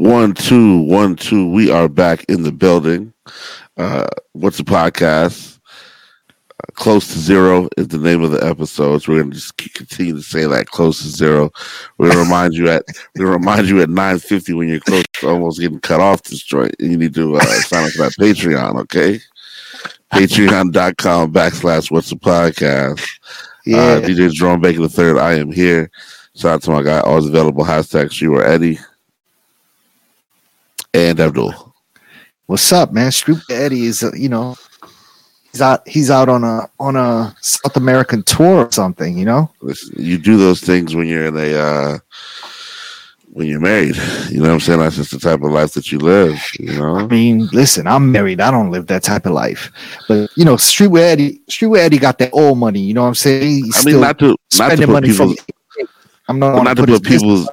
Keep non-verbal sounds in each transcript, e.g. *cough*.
One, two, one, two. We are back in the building. Uh, what's the podcast? Uh, close to zero is the name of the episodes. We're gonna just continue to say that close to zero. We're gonna remind you at *laughs* we remind you at nine fifty when you're close to almost getting cut off this joint, you need to uh, sign up for that Patreon. Okay, *laughs* Patreon.com backslash What's the podcast. Yeah, uh, DJ Jerome Baker the third. I am here. Shout out to my guy, always available. Hashtag she or Eddie and Abdul. What's up, man? Street Eddie is, uh, you know, he's out. He's out on a on a South American tour or something. You know, you do those things when you're in a uh, when you're married. You know what I'm saying? That's just the type of life that you live. You know. I mean, listen, I'm married. I don't live that type of life. But you know, Streetwear Eddie, Streetwear Eddie got that old money. You know what I'm saying? He's I mean, not to not to put money people. I'm not, not to put people's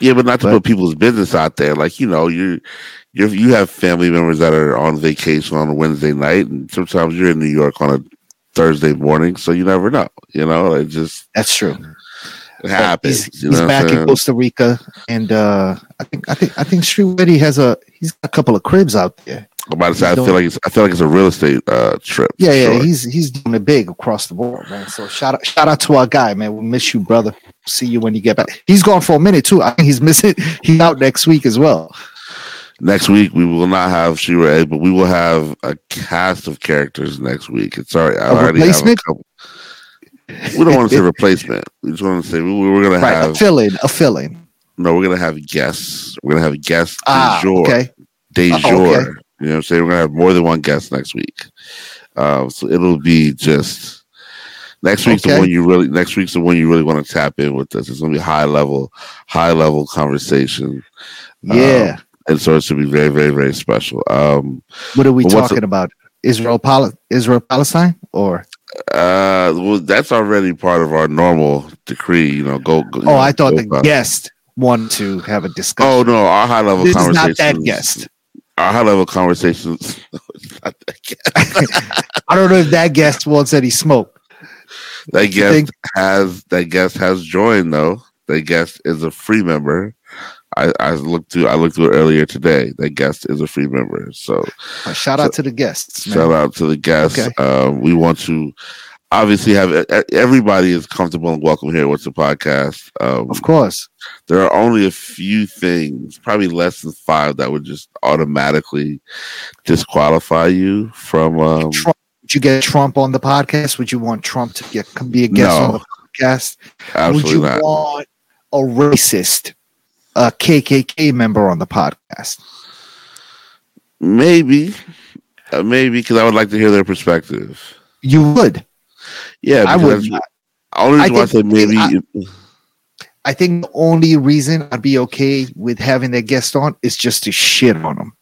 yeah, but not to but, put people's business out there. Like you know, you you you have family members that are on vacation on a Wednesday night, and sometimes you're in New York on a Thursday morning, so you never know. You know, it just that's true. It happens. He's, he's back in Costa Rica, and uh, I think I think I think Street Eddie has a he's got a couple of cribs out there. I'm about to say, I feel like it's I feel like it's a real estate uh, trip. Yeah, yeah, sure. he's he's doing it big across the board, man. So shout out shout out to our guy, man. We miss you, brother. See you when you get back. He's gone for a minute too. I think he's missing. He's out next week as well. Next week we will not have Shira, but we will have a cast of characters next week. It's already I already replacement? have a. We don't want to say replacement. We just want to say we, we're going to have a fill in. A fill in. No, we're going to have guests. We're going to have guests. Ah, jour. okay. De jour. Oh, okay. You know what I'm saying? We're gonna have more than one guest next week. Um, so it'll be just next week's okay. the one you really next week's the one you really want to tap in with us. It's gonna be high level, high level conversation. Yeah. Um, and so it should be very, very, very special. Um, what are we talking about? Israel, Pal- Israel, Palestine, or uh, well, that's already part of our normal decree. You know, go. go oh, know, I thought the guest wanted to have a discussion. Oh no, our high level this conversation. Is not that guest our high level conversations. *laughs* *laughs* I don't know if that guest wants any smoke. That guest think? has that guest has joined though. That guest is a free member. I, I looked to I looked to it earlier today. That guest is a free member. So uh, shout out to the guests. Man. Shout out to the guests. Okay. Um, we want to obviously have everybody is comfortable and welcome here What's the podcast. Um, of course, there are only a few things, probably less than five, that would just automatically disqualify you from. Um, you get Trump on the podcast? Would you want Trump to get be a guest no, on the podcast? Absolutely would you not. want a racist, a KKK member on the podcast? Maybe, uh, maybe because I would like to hear their perspective. You would. Yeah, I would. Only I, think, I say maybe. I, I think the only reason I'd be okay with having that guest on is just to shit on them.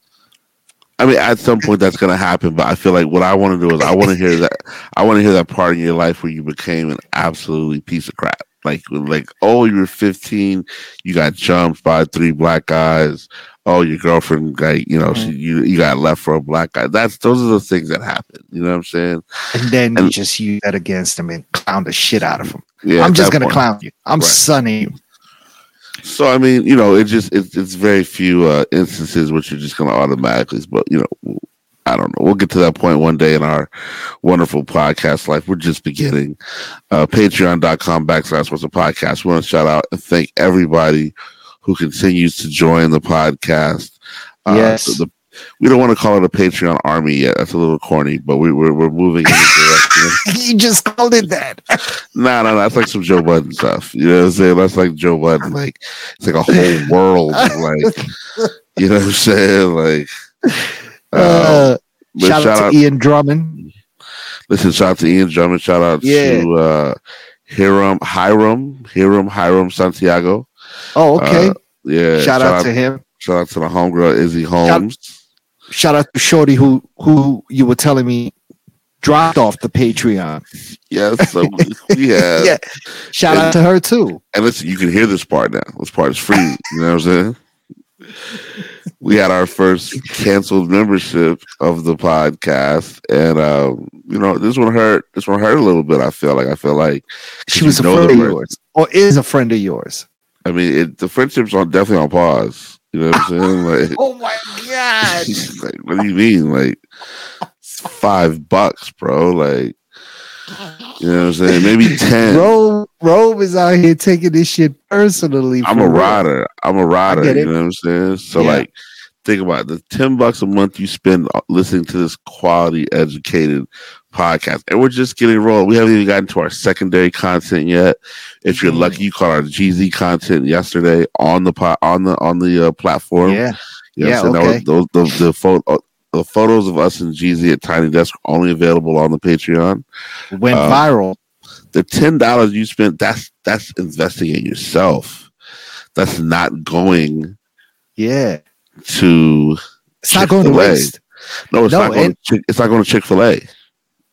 I mean, at some point that's going to happen, but I feel like what I want to do is I want to hear that. I want to hear that part in your life where you became an absolutely piece of crap. Like, like, oh, you were 15, you got jumped by three black guys. Oh, your girlfriend, like, you know, mm-hmm. she, you you got left for a black guy. That's those are the things that happen. You know what I'm saying? And then and, you just use that against them and clown the shit out of them. Yeah, I'm just gonna point. clown you. I'm right. sunning you. So I mean, you know, it just it's it's very few uh, instances which you're just gonna automatically, but you know, I don't know. We'll get to that point one day in our wonderful podcast life. We're just beginning. Uh, Patreon.com backslash what's a podcast. We want to shout out and thank everybody who continues to join the podcast. Uh, yes. The, we don't want to call it a Patreon army yet. That's a little corny, but we, we're, we're moving in the direction. *laughs* you just called it that. no, no, no. That's like some Joe Budden stuff. You know what I'm saying? That's like Joe Budden. Like, it's like a whole *laughs* world of like, you know what I'm saying? Like, uh, shout, shout, out to out, Ian Drummond. Listen, shout out to Ian Drummond. Shout out yeah. to uh, Hiram, Hiram, Hiram, Hiram Santiago. Oh, okay. Uh, yeah. Shout, shout out, out, to him. Shout out to the homegirl Izzy Holmes. Shout, shout out to Shorty who who you were telling me dropped off the Patreon. Yes, so yeah. *laughs* yeah. Shout and, out to her too. And listen, you can hear this part now. This part is free. You know what I'm saying? we had our first canceled membership of the podcast, and um, you know this one hurt. This one hurt a little bit. I feel like I feel like she was a friend of yours, or is a friend of yours. I mean, it, the friendship's on definitely on pause. You know what I'm saying? *laughs* Like, Oh my god! *laughs* like what do you mean? Like five bucks, bro. Like you know what I'm saying? Maybe *laughs* ten. Robe, Robe is out here taking this shit personally. I'm a real. rider. I'm a rider. You know what I'm saying? So Yeah. like, think about it. the ten bucks a month you spend uh, listening to this quality, educated podcast, and we're just getting rolling. We haven't even gotten to our secondary content yet. If you're lucky, you caught our GZ content yesterday on the po- on the on the uh, platform. Yeah, You know Yeah, okay. Those the the, photo, the photos of us and GZ at Tiny Desk are only available on the Patreon. went Um, viral. The ten dollars you spent that's that's investing in yourself. That's not going Yeah, to it's not going to Chick-fil-A. waste, no, it's No, not going. to Chick, it's not going to Chick Fil A.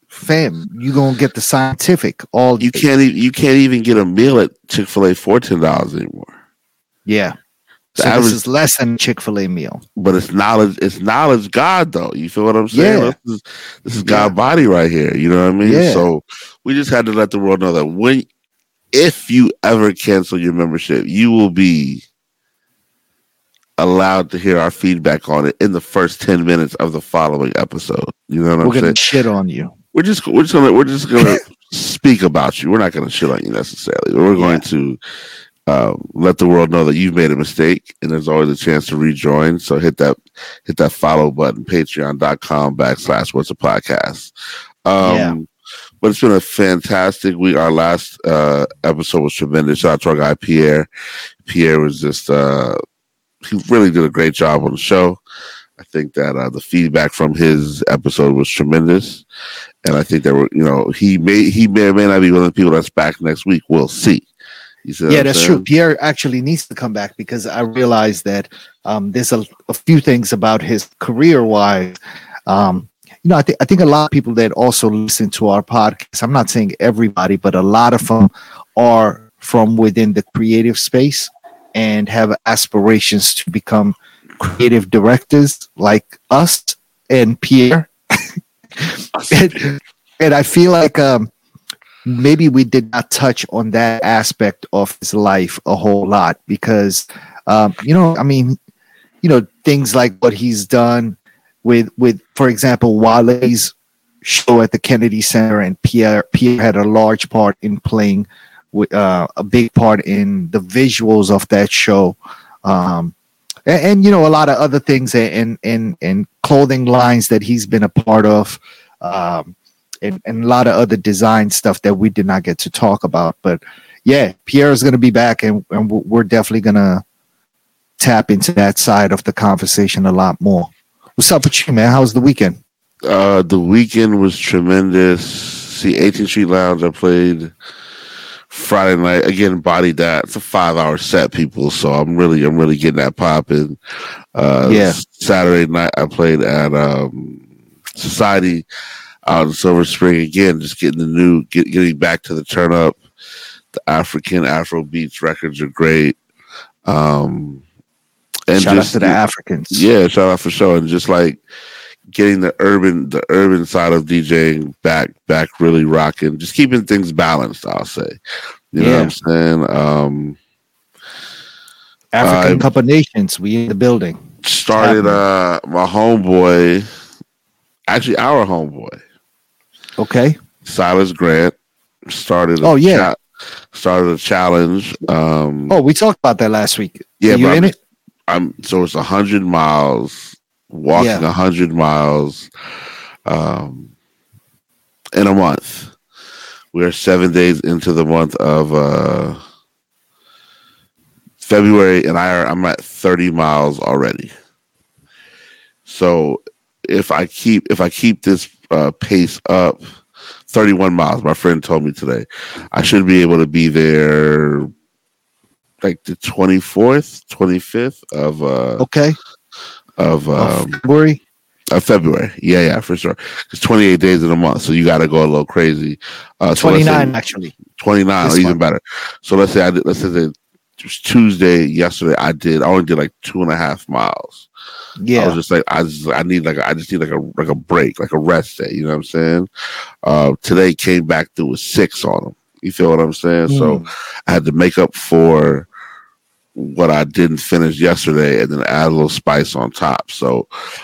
fam. You gonna get the scientific all. You can't even you can't even get a meal at Chick Fil A for ten dollars anymore. Yeah. The So average- this is less than Chick Fil A meal. But it's knowledge. It's knowledge. God, though. You feel what I'm saying? Yeah. This is, this is God body right here. You know what I mean? Yeah. So we just had to let the world know that when, if you ever cancel your membership, you will be allowed to hear our feedback on it in the first ten minutes of the following episode. You know what We're I'm saying? We're gonna shit on you. We're just we're just gonna we're just gonna *laughs* speak about you. We're not gonna shit on you necessarily. We're going to um, let the world know that you've made a mistake, and there's always a chance to rejoin. So hit that hit that follow button, patreon.com backslash what's a podcast. Um Yeah. but it's been a fantastic week. Our last uh episode was tremendous. Shout out to our guy Pierre. Pierre was just uh he really did a great job on the show. I think that uh, the feedback from his episode was tremendous, and I think that we're you know he may he may or may not be one of the people that's back next week. We'll see yeah, that's saying? true. Pierre actually needs to come back because I realized that um, there's a, a few things about his career wise. Um, you know, I think I think a lot of people that also listen to our podcast. I'm not saying everybody, but a lot of them are from within the creative space and have aspirations to become creative directors like us and Pierre. and, *laughs* and I feel like um, maybe we did not touch on that aspect of his life a whole lot because um, you know i mean you know things like what he's done with with for example wale's show at the kennedy center and pierre pierre had a large part in playing uh, a big part in the visuals of that show um, and, and you know a lot of other things and and and clothing lines that he's been a part of um, and, and a lot of other design stuff that we did not get to talk about. But yeah, Pierre is going to be back, and, and we're- definitely going to tap into that side of the conversation a lot more. What's up with you, man? How was the weekend? Uh, the weekend was tremendous. See, 18th Street Lounge. I played Friday night again. Body that. It's a five hour set, people. So I'm really, I'm really getting that popping. Uh, Yeah. Saturday night I played at um, Society out in Silver Spring again. Just getting the new, get, getting back to the turn up. The African Afro beats records are great. Um, and Shout just out to the Africans. yeah, shout out for sure. And just like getting the urban the urban side of DJing back back really rocking. Just keeping things balanced, I'll say. You know what I'm saying? Um African Uh, Cup of Nations. We in the building. started uh my homeboy actually our homeboy, Okay. Silas Grant, started a Oh, yeah. cha- started a challenge. Um Oh, we talked about that last week. yeah, you but in I'm, it? I'm so it's a hundred miles, walking a Yeah. hundred miles, um, in a month. We are seven days into the month of uh, February, and I are, I'm at thirty miles already. So if I keep if I keep this uh, pace up, thirty one miles. My friend told me today, I should be able to be there like the 24th 25th of uh Okay. Of um February. of february. Yeah yeah for sure. It's 28 days in a month so you got to go a little crazy. Uh so 29, actually. 29 This or even month. better. So let's say i did let's say that it was tuesday yesterday i did i only did like two and a half miles. Yeah, i was just like i just i need like I just need like a like a break like a rest day you know what i'm saying? Uh today came back through with six on them you feel what i'm saying? So Mm. I had to make up for what I didn't finish yesterday and then add a little spice on top. So